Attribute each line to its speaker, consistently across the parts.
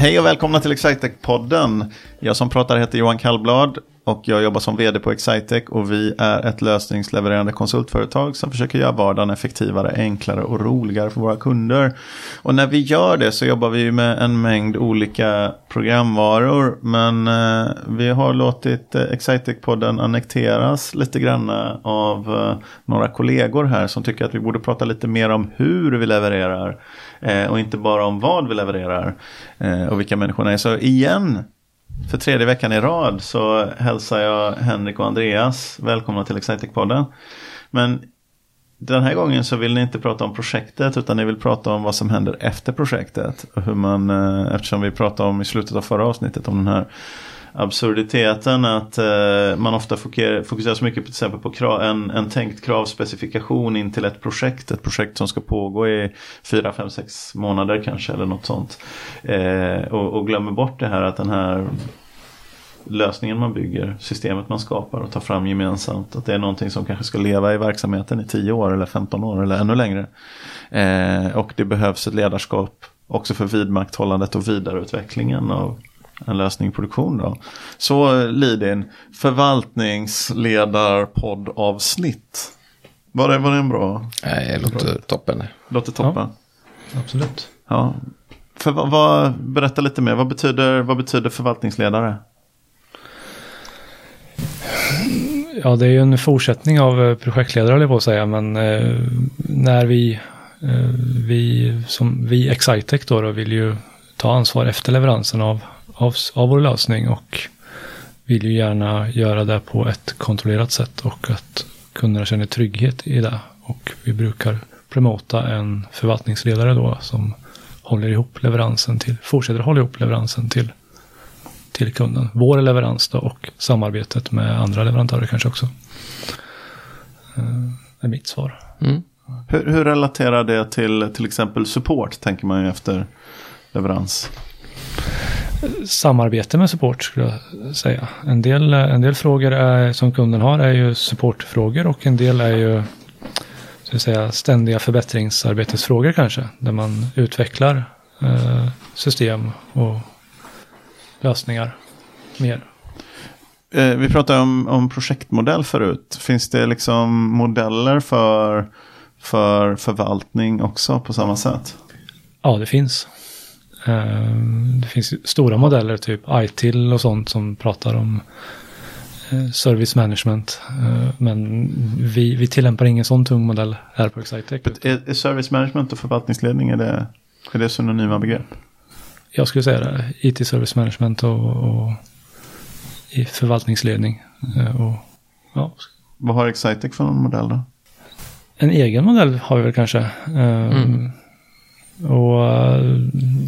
Speaker 1: Hej och välkomna till Excitec-podden. Jag som pratar heter Johan Kallblad och jag jobbar som vd på Excitec och vi är ett lösningslevererande konsultföretag som försöker göra vardagen effektivare, enklare och roligare för våra kunder. Och när vi gör det så jobbar vi med en mängd olika programvaror men eh, vi har låtit eh, Excitec-podden annekteras lite grann av eh, några kollegor här som tycker att vi borde prata lite mer om hur vi levererar Eh, och inte bara om vad vi levererar eh, och vilka människorna är. Så igen för tredje veckan i rad så hälsar jag Henrik och Andreas välkomna till Excitec-podden. Men den här gången så vill ni inte prata om projektet utan ni vill prata om vad som händer efter projektet. Och hur man, eh, eftersom vi pratade om i slutet av förra avsnittet om den här absurditeten att eh, man ofta fokuserar, fokuserar så mycket på, till exempel på krav, en, en tänkt kravspecifikation in till ett projekt. Ett projekt som ska pågå i 4, 5, 6 månader kanske eller något sånt. Eh, och, och glömmer bort det här att den här lösningen man bygger, systemet man skapar och tar fram gemensamt. Att det är någonting som kanske ska leva i verksamheten i 10 år eller 15 år eller ännu längre. Eh, och det behövs ett ledarskap också för vidmakthållandet och vidareutvecklingen av en lösning i produktion. Då. Så Lidin, förvaltningsledarpoddavsnitt. Var det, var det en bra?
Speaker 2: Nej, det låter bra. toppen.
Speaker 1: Låter toppen.
Speaker 3: Ja, absolut.
Speaker 1: Ja. För, vad, berätta lite mer, vad betyder, vad betyder förvaltningsledare?
Speaker 3: Ja, det är ju en fortsättning av eh, projektledare, håller jag på att säga, men eh, när vi, eh, vi, som vi Excitec då, då vill ju ta ansvar efter leveransen av, av, av vår lösning och vill ju gärna göra det på ett kontrollerat sätt och att kunderna känner trygghet i det. Och vi brukar promota en förvaltningsledare då som håller ihop leveransen till, fortsätter hålla ihop leveransen till till kunden. Vår leverans då och samarbetet med andra leverantörer kanske också. Det eh, är mitt svar. Mm.
Speaker 1: Hur, hur, relaterar det till till exempel support tänker man ju efter leverans?
Speaker 3: Samarbete med support skulle jag säga. En del, en del frågor är, som kunden har är ju supportfrågor och en del är ju så att säga, ständiga förbättringsarbetesfrågor kanske. Där man utvecklar eh, system och lösningar mer.
Speaker 1: Eh, vi pratade om, om projektmodell förut. Finns det liksom modeller för, för förvaltning också på samma sätt?
Speaker 3: Ja, det finns. Eh, det finns stora modeller, typ ITIL och sånt som pratar om eh, service management. Men vi, vi tillämpar ingen sån tung modell här på Excitec.
Speaker 1: Är, är service management och förvaltningsledning, är det, är det synonyma begrepp?
Speaker 3: jag skulle säga det, IT Service Management och, och i förvaltningsledning. Eh, och, ja.
Speaker 1: Vad har Excitec för någon modell då?
Speaker 3: En egen modell har vi väl kanske. Eh, mm. Och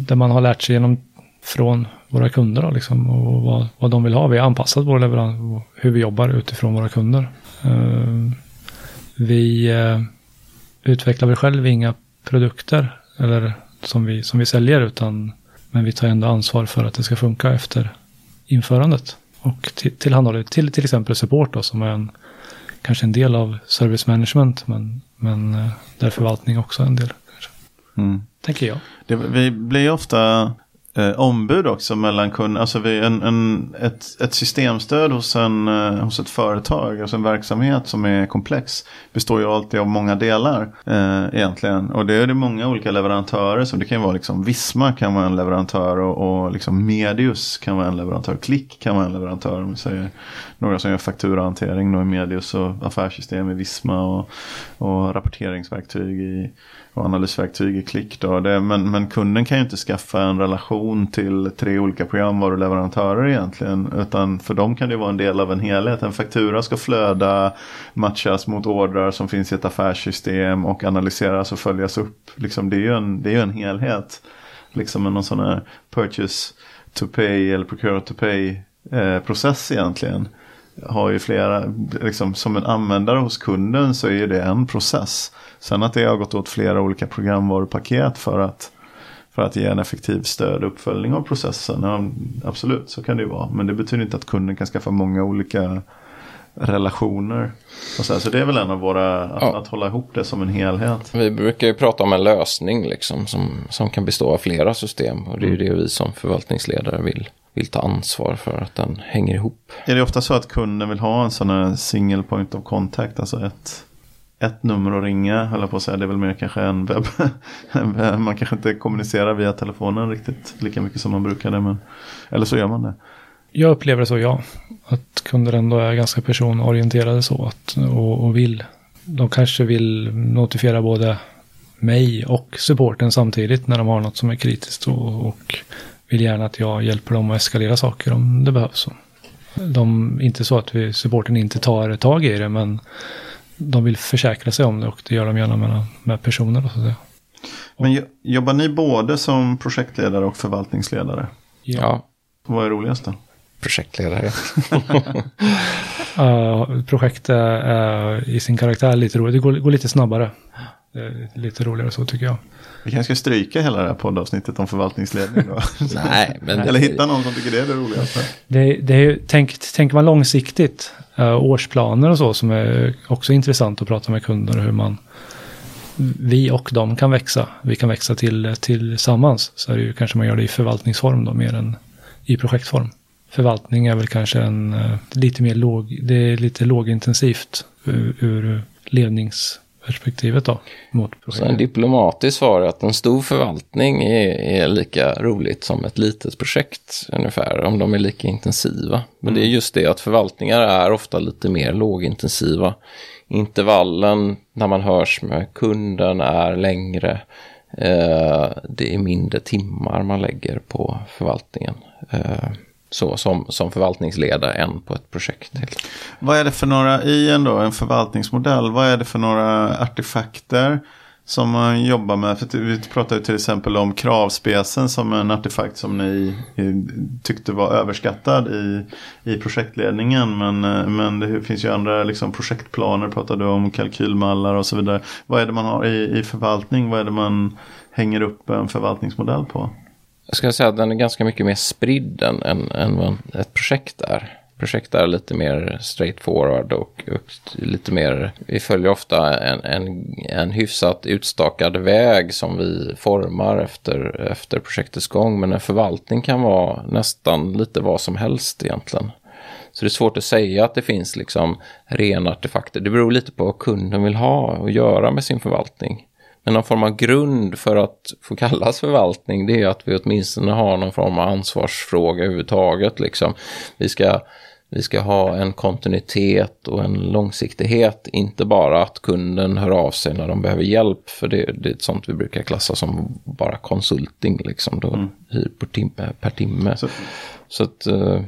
Speaker 3: det där man har lärt sig genom från våra kunder då, liksom, och vad, vad de vill ha. Vi har anpassat vår leverans och hur vi jobbar utifrån våra kunder. Eh, vi eh, utvecklar väl själv inga produkter eller som vi, som vi säljer utan men vi tar ändå ansvar för att det ska funka efter införandet. Och till, tillhandahåller till, till exempel support då, som är en, kanske en del av service management, men, men uh, där förvaltning också är en del. Mm. Tänker jag.
Speaker 1: Det, vi blir ofta eh, ombud också mellan kunder. Alltså vi, en, en, ett, ett systemstöd hos, en, eh, hos ett företag, alltså en verksamhet som är komplex, består ju alltid av många delar eh, egentligen. Och det är det många olika leverantörer. Så det kan vara liksom Visma kan vara en leverantör och, och liksom Medius kan vara en leverantör. Klick kan vara en leverantör. Om vi säger några som gör fakturahantering då i Medius och affärssystem i Visma och, och rapporteringsverktyg i och analysverktyg i klick. Då. Det, men, men kunden kan ju inte skaffa en relation till tre olika programvaruleverantörer egentligen. Utan för dem kan det vara en del av en helhet. En faktura ska flöda, matchas mot ordrar som finns i ett affärssystem och analyseras och följas upp. Liksom, det är ju en, det är en helhet. Liksom en någon sån här purchase to pay eller procure to pay eh, process egentligen har ju flera, liksom, som en användare hos kunden så är det en process. Sen att det har gått åt flera olika programvarupaket för att, för att ge en effektiv stöd och uppföljning av processen. Ja, absolut, så kan det ju vara. Men det betyder inte att kunden kan skaffa många olika relationer. Och så, här, så det är väl en av våra, att,
Speaker 2: Ja.
Speaker 1: att hålla ihop det som en helhet.
Speaker 2: Vi brukar ju prata om en lösning liksom, som, som kan bestå av flera system. Och det är ju det vi som förvaltningsledare vill, vill ta ansvar för att den hänger ihop.
Speaker 1: Är det ofta så att kunden vill ha en sån här single point of contact, alltså ett, ett nummer att ringa, höll jag på att säga, det är väl mer kanske en webb. en webb. man kanske inte kommunicerar via telefonen riktigt lika mycket som man brukade, men eller så gör man det.
Speaker 3: Jag upplever det så, ja. Att kunder ändå är ganska personorienterade så att, och, och vill. De kanske vill notifiera både mig och supporten samtidigt när de har något som är kritiskt och, och vill gärna att jag hjälper dem att eskalera saker om det behövs. Så. De, inte så att vi, supporten inte tar tag i det, men de vill försäkra sig om det och det gör de gärna med, med personer. Och så där.
Speaker 1: Men jo- jobbar ni både som projektledare och förvaltningsledare?
Speaker 2: Ja,
Speaker 1: Vad är roligast då?
Speaker 2: projektledare.
Speaker 3: Uh, projekt är, är i sin karaktär lite roligt. Det går, går lite snabbare. Det är lite roligare så tycker jag.
Speaker 1: Vi kanske ska stryka hela det här poddavsnittet om förvaltningsledning då.
Speaker 2: Nej, men
Speaker 1: Eller hitta någon som tycker det är det roligaste.
Speaker 3: Det, det är, tänk, tänker man långsiktigt, uh, årsplaner och så som är också intressant att prata med kunder hur man vi och de kan växa. Vi kan växa till tillsammans. Så är det ju kanske man gör det i förvaltningsform då mer än i projektform. Förvaltning är väl kanske en eh, lite mer låg, det är lite lågintensivt ur, ur ledningsperspektivet då. Mot
Speaker 2: Så en diplomatisk svar är att en stor förvaltning är, är lika roligt som ett litet projekt ungefär, om de är lika intensiva. Men det är just det att förvaltningar är ofta lite mer lågintensiva. Intervallen när man hörs med kunden är längre. Eh, det är mindre timmar man lägger på förvaltningen. Eh, så som, som förvaltningsledare än på ett projekt. Helt.
Speaker 1: Vad är det för några, i en, då, en förvaltningsmodell, vad är det för några artefakter som man jobbar med? För vi pratade till exempel om kravspecen som en artefakt som ni tyckte var överskattad i, i projektledningen. Men, men det finns ju andra liksom, projektplaner, pratade du om kalkylmallar och så vidare. Vad är det man har i, i förvaltning? Vad är det man hänger upp en förvaltningsmodell på?
Speaker 2: Jag skulle säga att den är ganska mycket mer spridd än, än, än vad ett projekt är. Projekt är lite mer straightforward och, och lite mer, vi följer ofta en, en, en hyfsat utstakad väg som vi formar efter, efter projektets gång. Men en förvaltning kan vara nästan lite vad som helst egentligen. Så det är svårt att säga att det finns liksom rena artefakter. Det beror lite på vad kunden vill ha och göra med sin förvaltning. Men någon form av grund för att få kallas förvaltning det är att vi åtminstone har någon form av ansvarsfråga överhuvudtaget. Liksom. Vi, ska, vi ska ha en kontinuitet och en långsiktighet. Inte bara att kunden hör av sig när de behöver hjälp. För det, det är ett sånt vi brukar klassa som bara konsulting. Liksom, då hyr per timme. Per timme.
Speaker 1: Så,
Speaker 2: Så att, eh,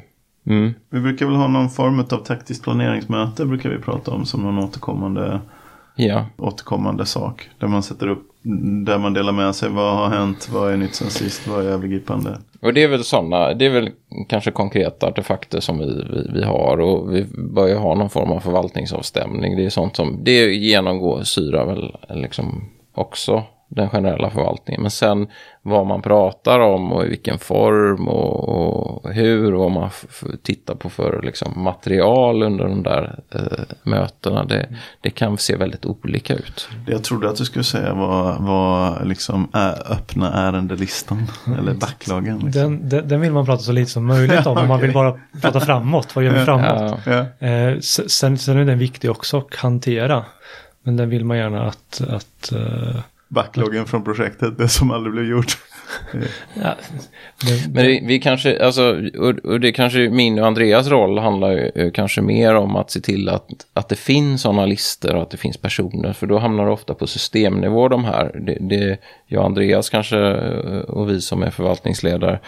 Speaker 2: mm.
Speaker 1: vi brukar väl ha någon form av taktiskt planeringsmöte brukar vi prata om som någon återkommande
Speaker 2: ja.
Speaker 1: återkommande sak. Där man sätter upp, där man delar med sig. Vad har hänt? Vad är nytt sen sist? Vad är övergripande?
Speaker 2: Och det är väl sådana, det är väl kanske konkreta artefakter som vi, vi, vi har och vi börjar ha någon form av förvaltningsavstämning. Det är sånt som, det genomsyrar väl liksom också den generella förvaltningen. Men sen vad man pratar om och i vilken form och, och hur och vad man tittar på för liksom, material under de där eh, mötena. Det, det kan se väldigt olika ut.
Speaker 1: Det jag trodde att du skulle säga var, var liksom öppna ärendelistan. Eller backloggen. Liksom.
Speaker 3: Den, den, den vill man prata så lite som möjligt om. om Man vill bara prata framåt. Vad gör vi framåt?
Speaker 2: Ja,
Speaker 1: Ja.
Speaker 3: Eh, sen, sen är den viktig också att hantera. Men den vill man gärna att... att eh,
Speaker 1: Backloggen från projektet, det som aldrig blev gjort.
Speaker 3: ja,
Speaker 2: Men det, vi kanske, alltså, och, och det kanske min och Andreas roll handlar ju eh, kanske mer om att se till att, att det finns sådana listor och att det finns personer. För då hamnar det ofta på systemnivå de här. Det, det, jag och Andreas kanske eh, och vi som är förvaltningsledare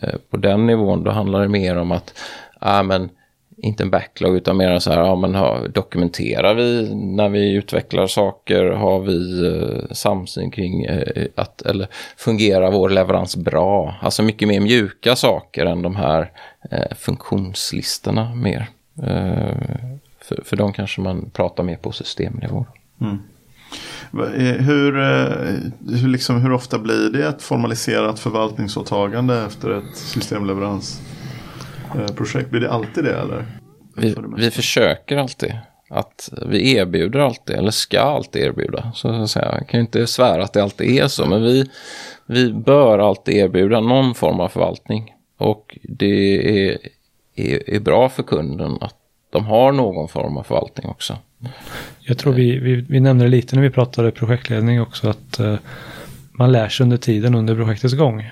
Speaker 2: eh, på den nivån, då handlar det mer om att, ja men inte en backlog utan mer så här, ja men har, dokumenterar vi när vi utvecklar saker, har vi eh, samsyn kring eh, att, eller fungerar vår leverans bra? Alltså mycket mer mjuka saker än de här eh, funktionslistorna mer. Eh, för, för de kanske man pratar mer på systemnivå.
Speaker 1: Mm. Eh, hur, eh, hur, liksom, hur ofta blir det ett formaliserat förvaltningsåtagande efter ett systemleverans? Systemleveransprojekt? Blir det alltid det eller?
Speaker 2: vi, vi försöker alltid. Att vi erbjuder alltid, eller ska alltid erbjuda. Så att säga. Jag kan ju inte svära att det alltid är så, men vi, vi bör alltid erbjuda någon form av förvaltning. Och det är, är, är bra för kunden att de har någon form av förvaltning också.
Speaker 3: Jag tror vi, vi, vi nämnde det lite när vi pratade projektledning också att eh, man lär sig under tiden under projektets gång.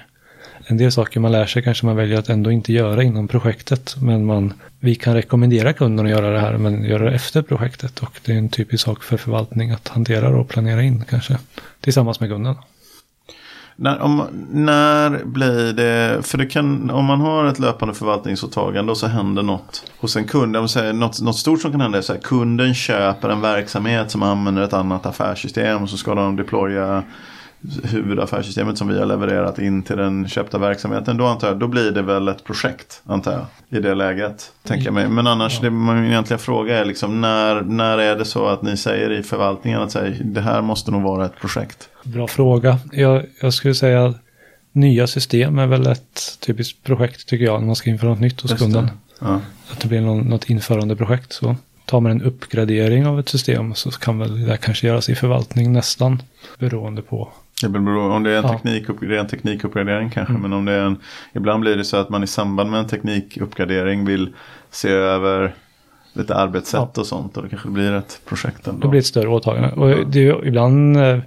Speaker 3: En del saker man lär sig kanske man väljer att ändå inte göra inom projektet. Men man, vi kan rekommendera kunden att göra det här men göra det efter projektet. Och det är en typisk sak för förvaltning att hantera och planera in kanske. Tillsammans med kunden.
Speaker 1: När, om, när blir det, för det kan, om man har ett löpande förvaltningsåtagande och så händer något hos en kund. Om säger, något, något stort som kan hända är att kunden köper en verksamhet som använder ett annat affärssystem och så ska de deploya huvudaffärssystemet som vi har levererat in till den köpta verksamheten. Då antar jag, då blir det väl ett projekt antar jag. I det läget, tänker jag mig. Men annars, det min egentliga fråga är liksom när, när är det så att ni säger i förvaltningen att säga, det här måste nog vara ett projekt?
Speaker 3: Bra fråga. Jag, jag skulle säga nya system är väl ett typiskt projekt tycker jag. När man ska införa något nytt hos
Speaker 1: Just det.
Speaker 3: kunden.
Speaker 1: Ja.
Speaker 3: Att det blir någon, något införande projekt. Så tar man en uppgradering av ett system så kan väl det kanske göras i förvaltning nästan. Beroende på.
Speaker 1: Det beror, om det är en
Speaker 3: Ja.
Speaker 1: teknik, det är en teknikuppgradering kanske.
Speaker 3: Mm.
Speaker 1: Men om det är en, ibland blir det så att man i samband med en teknikuppgradering vill se över lite arbetssätt och sånt. Och det kanske blir ett projekt ändå.
Speaker 3: Det blir ett större åtagande. Och det är ju ibland. eh,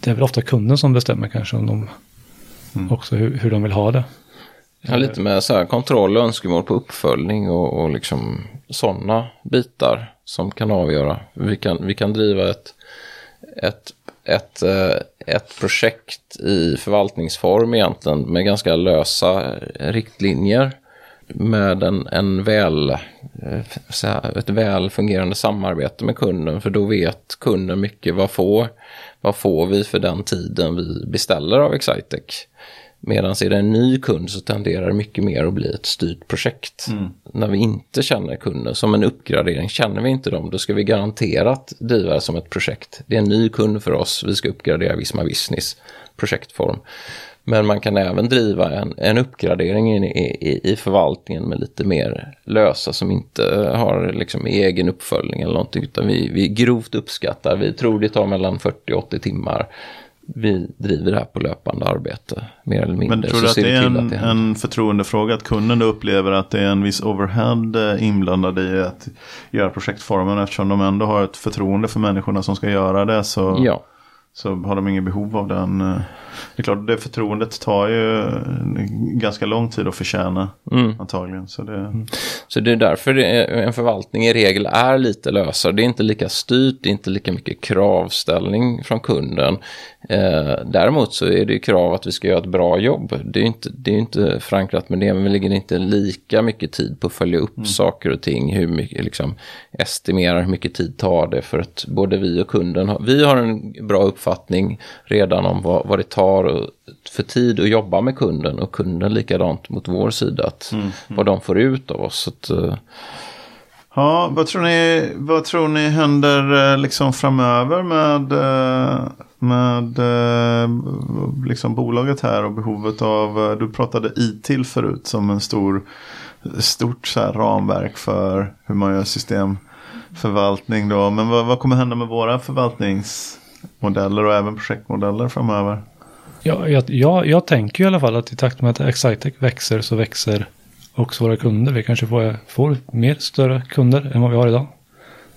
Speaker 3: Det är väl ofta kunden som bestämmer kanske om de.
Speaker 1: Mm.
Speaker 3: Också hur, hur de vill ha det.
Speaker 2: Ja, lite med så här kontroll och önskemål på uppföljning och, och liksom sådana bitar som kan avgöra. Vi kan, vi kan driva ett, ett, ett, eh, ett projekt i förvaltningsform egentligen med ganska lösa eh, riktlinjer med en, en väl, eh, här, ett väl fungerande samarbete med kunden för då vet kunden mycket vad får, vad får vi för den tiden vi beställer av Excitec. Medan är det en ny kund så tenderar det mycket mer att bli ett styrt projekt. När vi inte känner kunden, som en uppgradering, känner vi inte dem, då ska vi garanterat driva det som ett projekt. Det är en ny kund för oss, vi ska uppgradera Visma Business projektform. Men man kan även driva en, en uppgradering i, i, i förvaltningen med lite mer lösa som inte har liksom egen uppföljning eller någonting. Utan vi, vi grovt uppskattar, vi tror det tar mellan 40 och 80 timmar. Vi driver det här på löpande arbete, mer eller mindre.
Speaker 1: Men tror du att det är en,
Speaker 2: att det
Speaker 1: en förtroendefråga att kunden upplever att det är en viss overhead eh, inblandad i att göra projektformen eftersom de ändå har ett förtroende för människorna som ska göra det så,
Speaker 2: Ja.
Speaker 1: så har de ingen behov av den. eh. Det är klart, det förtroendet tar ju eh, ganska lång tid att förtjäna
Speaker 2: Mm.
Speaker 1: antagligen. Så det,
Speaker 2: Så det är därför det är, en förvaltning i regel är lite lösare. Det är inte lika styrt, det är inte lika mycket kravställning från kunden. Eh, däremot så är det ju krav att vi ska göra ett bra jobb. Det är ju inte, det är inte förankrat med det, men vi lägger inte lika mycket tid på att följa upp saker och ting. Hur mycket, liksom, estimera hur mycket tid tar det för att både vi och kunden har, vi har en bra uppfattning redan om vad, vad det tar och, för tid att jobba med kunden och kunden likadant mot vår sida. Att, Vad de får ut av oss. Att, eh,
Speaker 1: Ja, vad tror ni, vad tror ni händer eh, liksom framöver med, eh, med eh, liksom bolaget här och behovet av, du pratade ITIL förut som en stor, stort så här ramverk för hur man gör systemförvaltning då. Men vad, vad kommer hända med våra förvaltningsmodeller och även projektmodeller framöver?
Speaker 3: Ja, jag, jag, jag tänker i alla fall att i takt med att Excitec växer så växer också våra kunder. Vi kanske får, får mer större kunder än vad vi har idag.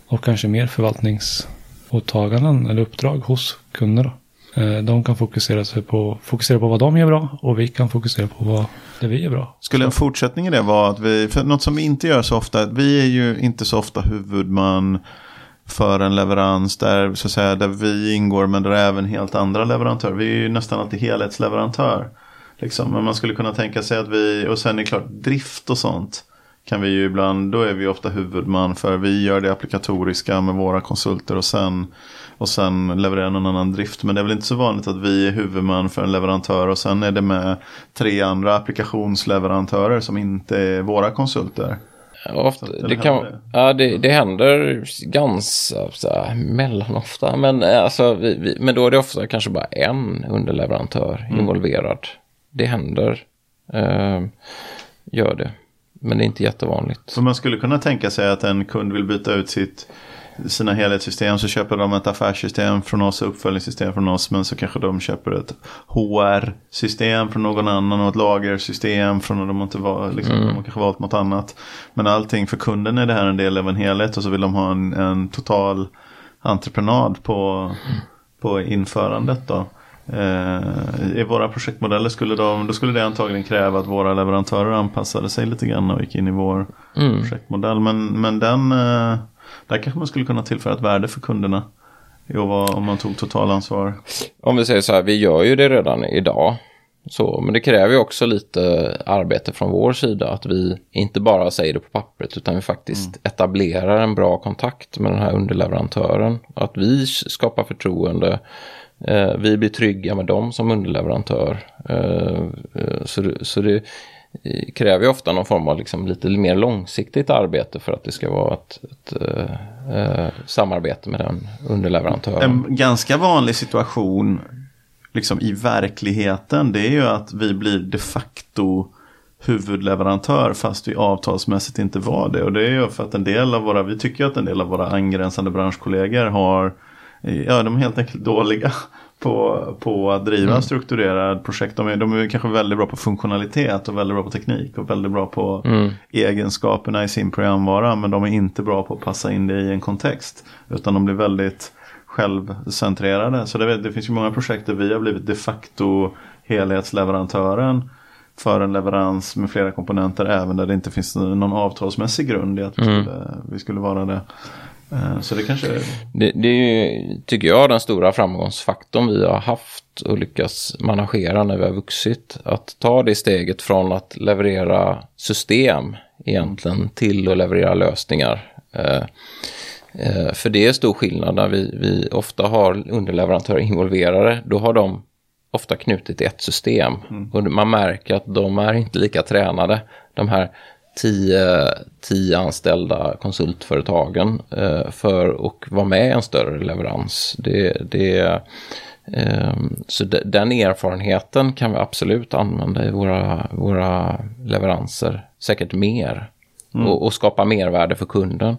Speaker 3: Och kanske mer förvaltningsåtaganden eller uppdrag hos kunder. Då. Eh, de kan fokusera, sig på, fokusera på vad de gör bra och vi kan fokusera på vad det vi är bra.
Speaker 1: Skulle en fortsättning i det vara att vi, för något som vi inte gör så ofta, vi är ju inte så ofta huvudman för en leverans där, så att säga, där vi ingår men där även helt andra leverantörer. Vi är ju nästan alltid helhetsleverantör. Liksom. Men man skulle kunna tänka sig att vi, och sen är det klart drift och sånt kan vi ju ibland, då är vi ofta huvudman för vi gör det applikatoriska med våra konsulter och sen, och sen levererar någon annan drift. Men det är väl inte så vanligt att vi är huvudman för en leverantör och sen är det med tre andra applikationsleverantörer som inte är våra konsulter.
Speaker 2: Ofta,
Speaker 1: Eller
Speaker 2: det, kan,
Speaker 1: händer det?
Speaker 2: ja, det, det händer ganska så här, mellanofta. Men, eh, alltså, vi, vi, men då är det ofta kanske bara en underleverantör
Speaker 1: Mm.
Speaker 2: involverad. Det händer. Eh, gör det. men det är inte jättevanligt.
Speaker 1: Så man skulle kunna tänka sig att en kund vill byta ut sitt sina helhetssystem så köper de ett affärssystem från oss och uppföljningssystem från oss. Men så kanske de köper ett HR-system från någon annan och ett lagersystem från de inte var, liksom, mm. de har kanske valt något annat. Men allting för kunden är det här en del av en helhet och så vill de ha en, en total entreprenad på, på införandet då. Eh, I våra projektmodeller skulle de, då skulle det antagligen kräva att våra leverantörer anpassade sig lite grann och gick in i vår mm. projektmodell. Men, men den eh, där kanske man skulle kunna tillföra ett värde för kunderna. om man tog totalansvar.
Speaker 2: Om vi säger så här, vi gör ju det redan idag. Så, men det kräver ju också lite arbete från vår sida att vi inte bara säger det på pappret utan vi faktiskt mm. etablerar en bra kontakt med den här underleverantören. Att vi skapar förtroende, Eh, vi blir trygga med dem som underleverantör. Eh, eh, så, så det, kräver ju ofta någon form av liksom lite mer långsiktigt arbete för att det ska vara ett, ett samarbete med den underleverantören.
Speaker 1: En ganska vanlig situation liksom i verkligheten det är ju att vi blir de facto huvudleverantör fast vi avtalsmässigt inte var det. Och det är ju för att en del av våra, vi tycker att en del av våra angränsande branschkollegor har, ja de är helt enkelt dåliga på, på att driva mm. strukturerad projekt. De är, de är kanske väldigt bra på funktionalitet och väldigt bra på teknik och väldigt bra på mm. egenskaperna i sin programvara. Men de är inte bra på att passa in det i en kontext. Utan de blir väldigt självcentrerade. Så det, det finns ju många projekt där vi har blivit de facto helhetsleverantören för en leverans med flera komponenter även där det inte finns någon avtalsmässig grund i att vi, mm. skulle, vi skulle vara det. Eh, så det kanske...
Speaker 2: Det, det är tycker jag, den stora framgångsfaktorn vi har haft och lyckats managera när vi har vuxit. Att ta det steget från att leverera system egentligen till att leverera lösningar. Eh, eh, för det är stor skillnad när vi, vi ofta har underleverantörer involverade. Då har de ofta knutit ett system. Mm. Och man märker att de är inte lika tränade. De här tio, tio anställda konsultföretagen eh, för att vara med i en större leverans. Det, det, eh, så de, den erfarenheten kan vi absolut använda i våra, våra leveranser, säkert mer. Mm. Och, och, skapa mervärde för kunden.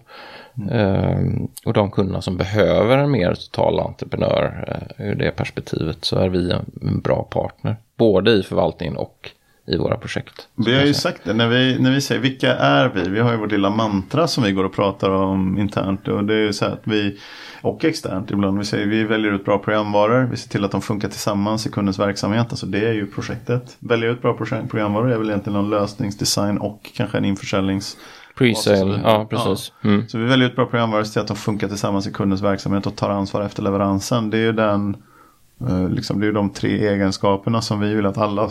Speaker 2: Mm. Och de kunderna som behöver en mer total entreprenör ur det perspektivet så är vi en, en bra partner. Både i förvaltningen och i våra projekt.
Speaker 1: Vi har ju sagt det när vi, när vi säger vilka är vi? Vi har ju vårt lilla mantra som vi går och pratar om internt. Och det är ju så att vi, och externt ibland, vi säger vi väljer ut bra programvaror. Vi ser till att de funkar tillsammans i kundens verksamhet. Alltså det är ju projektet. Välja ut bra programvaror är väl egentligen någon lösningsdesign och kanske en införsäljnings
Speaker 2: Pre-sale, ja precis.
Speaker 1: Ja. Mm. Så vi väljer ut bra programvaror, ser till att de funkar tillsammans i kundens verksamhet och tar ansvar efter leveransen. Det är ju den Eh, liksom, det är de tre egenskaperna som vi vill att alla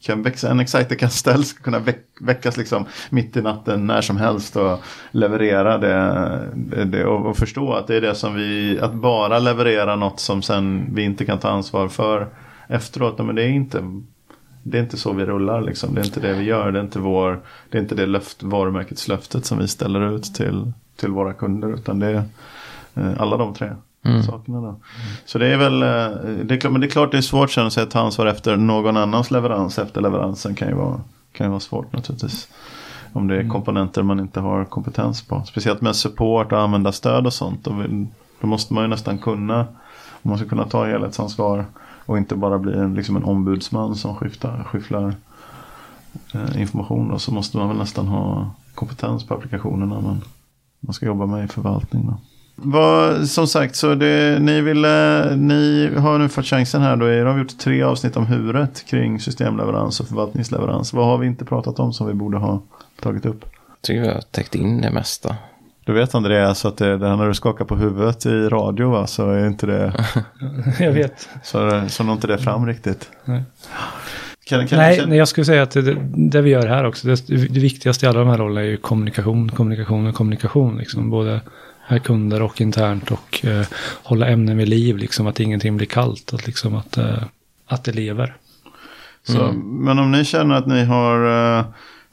Speaker 1: kan växa. En exciter kan ska kunna väck, väckas liksom mitt i natten när som helst och leverera det, det och, och, förstå att det är det som vi, att bara leverera något som sen vi inte kan ta ansvar för efteråt. Men det är inte, det är inte så vi rullar liksom. Det är inte det vi gör. Det är inte, vår, det är inte det löft, varumärkets löftet som vi ställer ut till, till våra kunder. Utan det är eh, alla de tre. Mm. Sakerna då. Så det är väl, eh, det är klart, men det är klart det är svårt sen att ta ansvar efter någon annans leverans. Efter leveransen kan ju vara, kan ju vara svårt naturligtvis. Om det är mm. komponenter man inte har kompetens på. Speciellt med support och använda stöd och sånt. Då, då måste man ju nästan kunna, om man ska kunna ta helhetsansvar och inte bara bli en, liksom en ombudsman som skiftar, skifflar eh, information. Då, så måste man väl nästan ha kompetens på applikationerna man, man ska jobba med i förvaltning. Då. Vad, som sagt, så det, ni, ville, ni har nu fått chansen här då. Er har gjort tre avsnitt om huret kring systemleverans och förvaltningsleverans. Vad har vi inte pratat om som vi borde ha tagit upp?
Speaker 2: Jag tycker vi har täckt in det mesta.
Speaker 1: Du vet Andreas att det, det här när du skakar på huvudet i radio va, så är inte det...
Speaker 3: jag vet.
Speaker 1: Så, så når inte det fram riktigt.
Speaker 3: Nej. Kan, kan nej, nej, jag skulle säga att det, det, vi gör här också, det, det viktigaste i alla de här rollerna är ju kommunikation, kommunikation och kommunikation. Liksom. Både kunder och internt och eh, hålla ämnen vid liv, liksom att ingenting blir kallt, att, liksom att, eh, att det lever.
Speaker 1: Så, mm. Men om ni känner att ni har eh,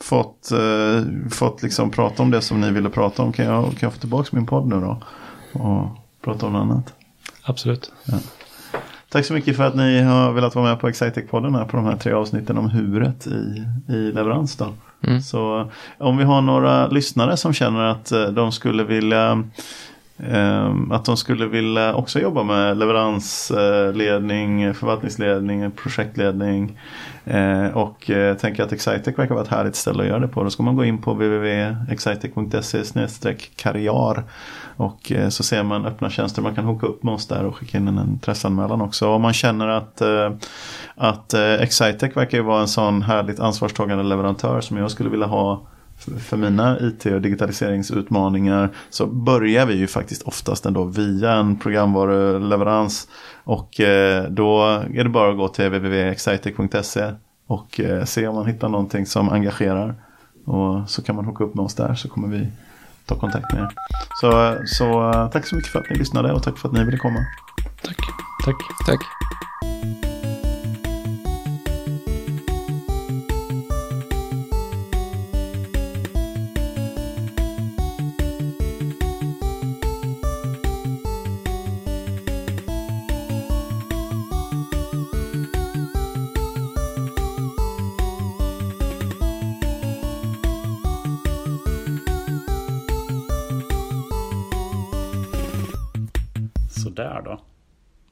Speaker 1: fått, eh, fått liksom prata om det som ni ville prata om, kan jag, kan jag få tillbaka min podd nu då? Och prata om något annat?
Speaker 3: Absolut. Ja.
Speaker 1: Tack så mycket för att ni har velat vara med på Excitec-podden här på de här tre avsnitten om huret i, i leverans då. Mm. Så om vi har några lyssnare som känner att eh, de skulle vilja Ehm, att de skulle vilja också jobba med leveransledning, förvaltningsledning, projektledning. Ehm, och eh, tänker att Excitec verkar vara ett härligt ställe att göra det på. Då ska man gå in på www.excitec.se karriär. Och eh, så ser man öppna tjänster. Man kan hooka upp med oss där och skicka in en intresseanmälan också. Om man känner att, eh, att Excitec verkar vara en sån härligt ansvarstagande leverantör som jag skulle vilja ha för mina IT och digitaliseringsutmaningar så börjar vi ju faktiskt oftast ändå via en programvaruleverans. Och eh, då är det bara att gå till www.excitec.se och eh, se om man hittar någonting som engagerar. Och så kan man hooka upp med oss där så kommer vi ta kontakt med er. Så, så eh, tack så mycket för att ni lyssnade och tack för att ni ville komma.
Speaker 3: Tack. Tack.
Speaker 2: Tack.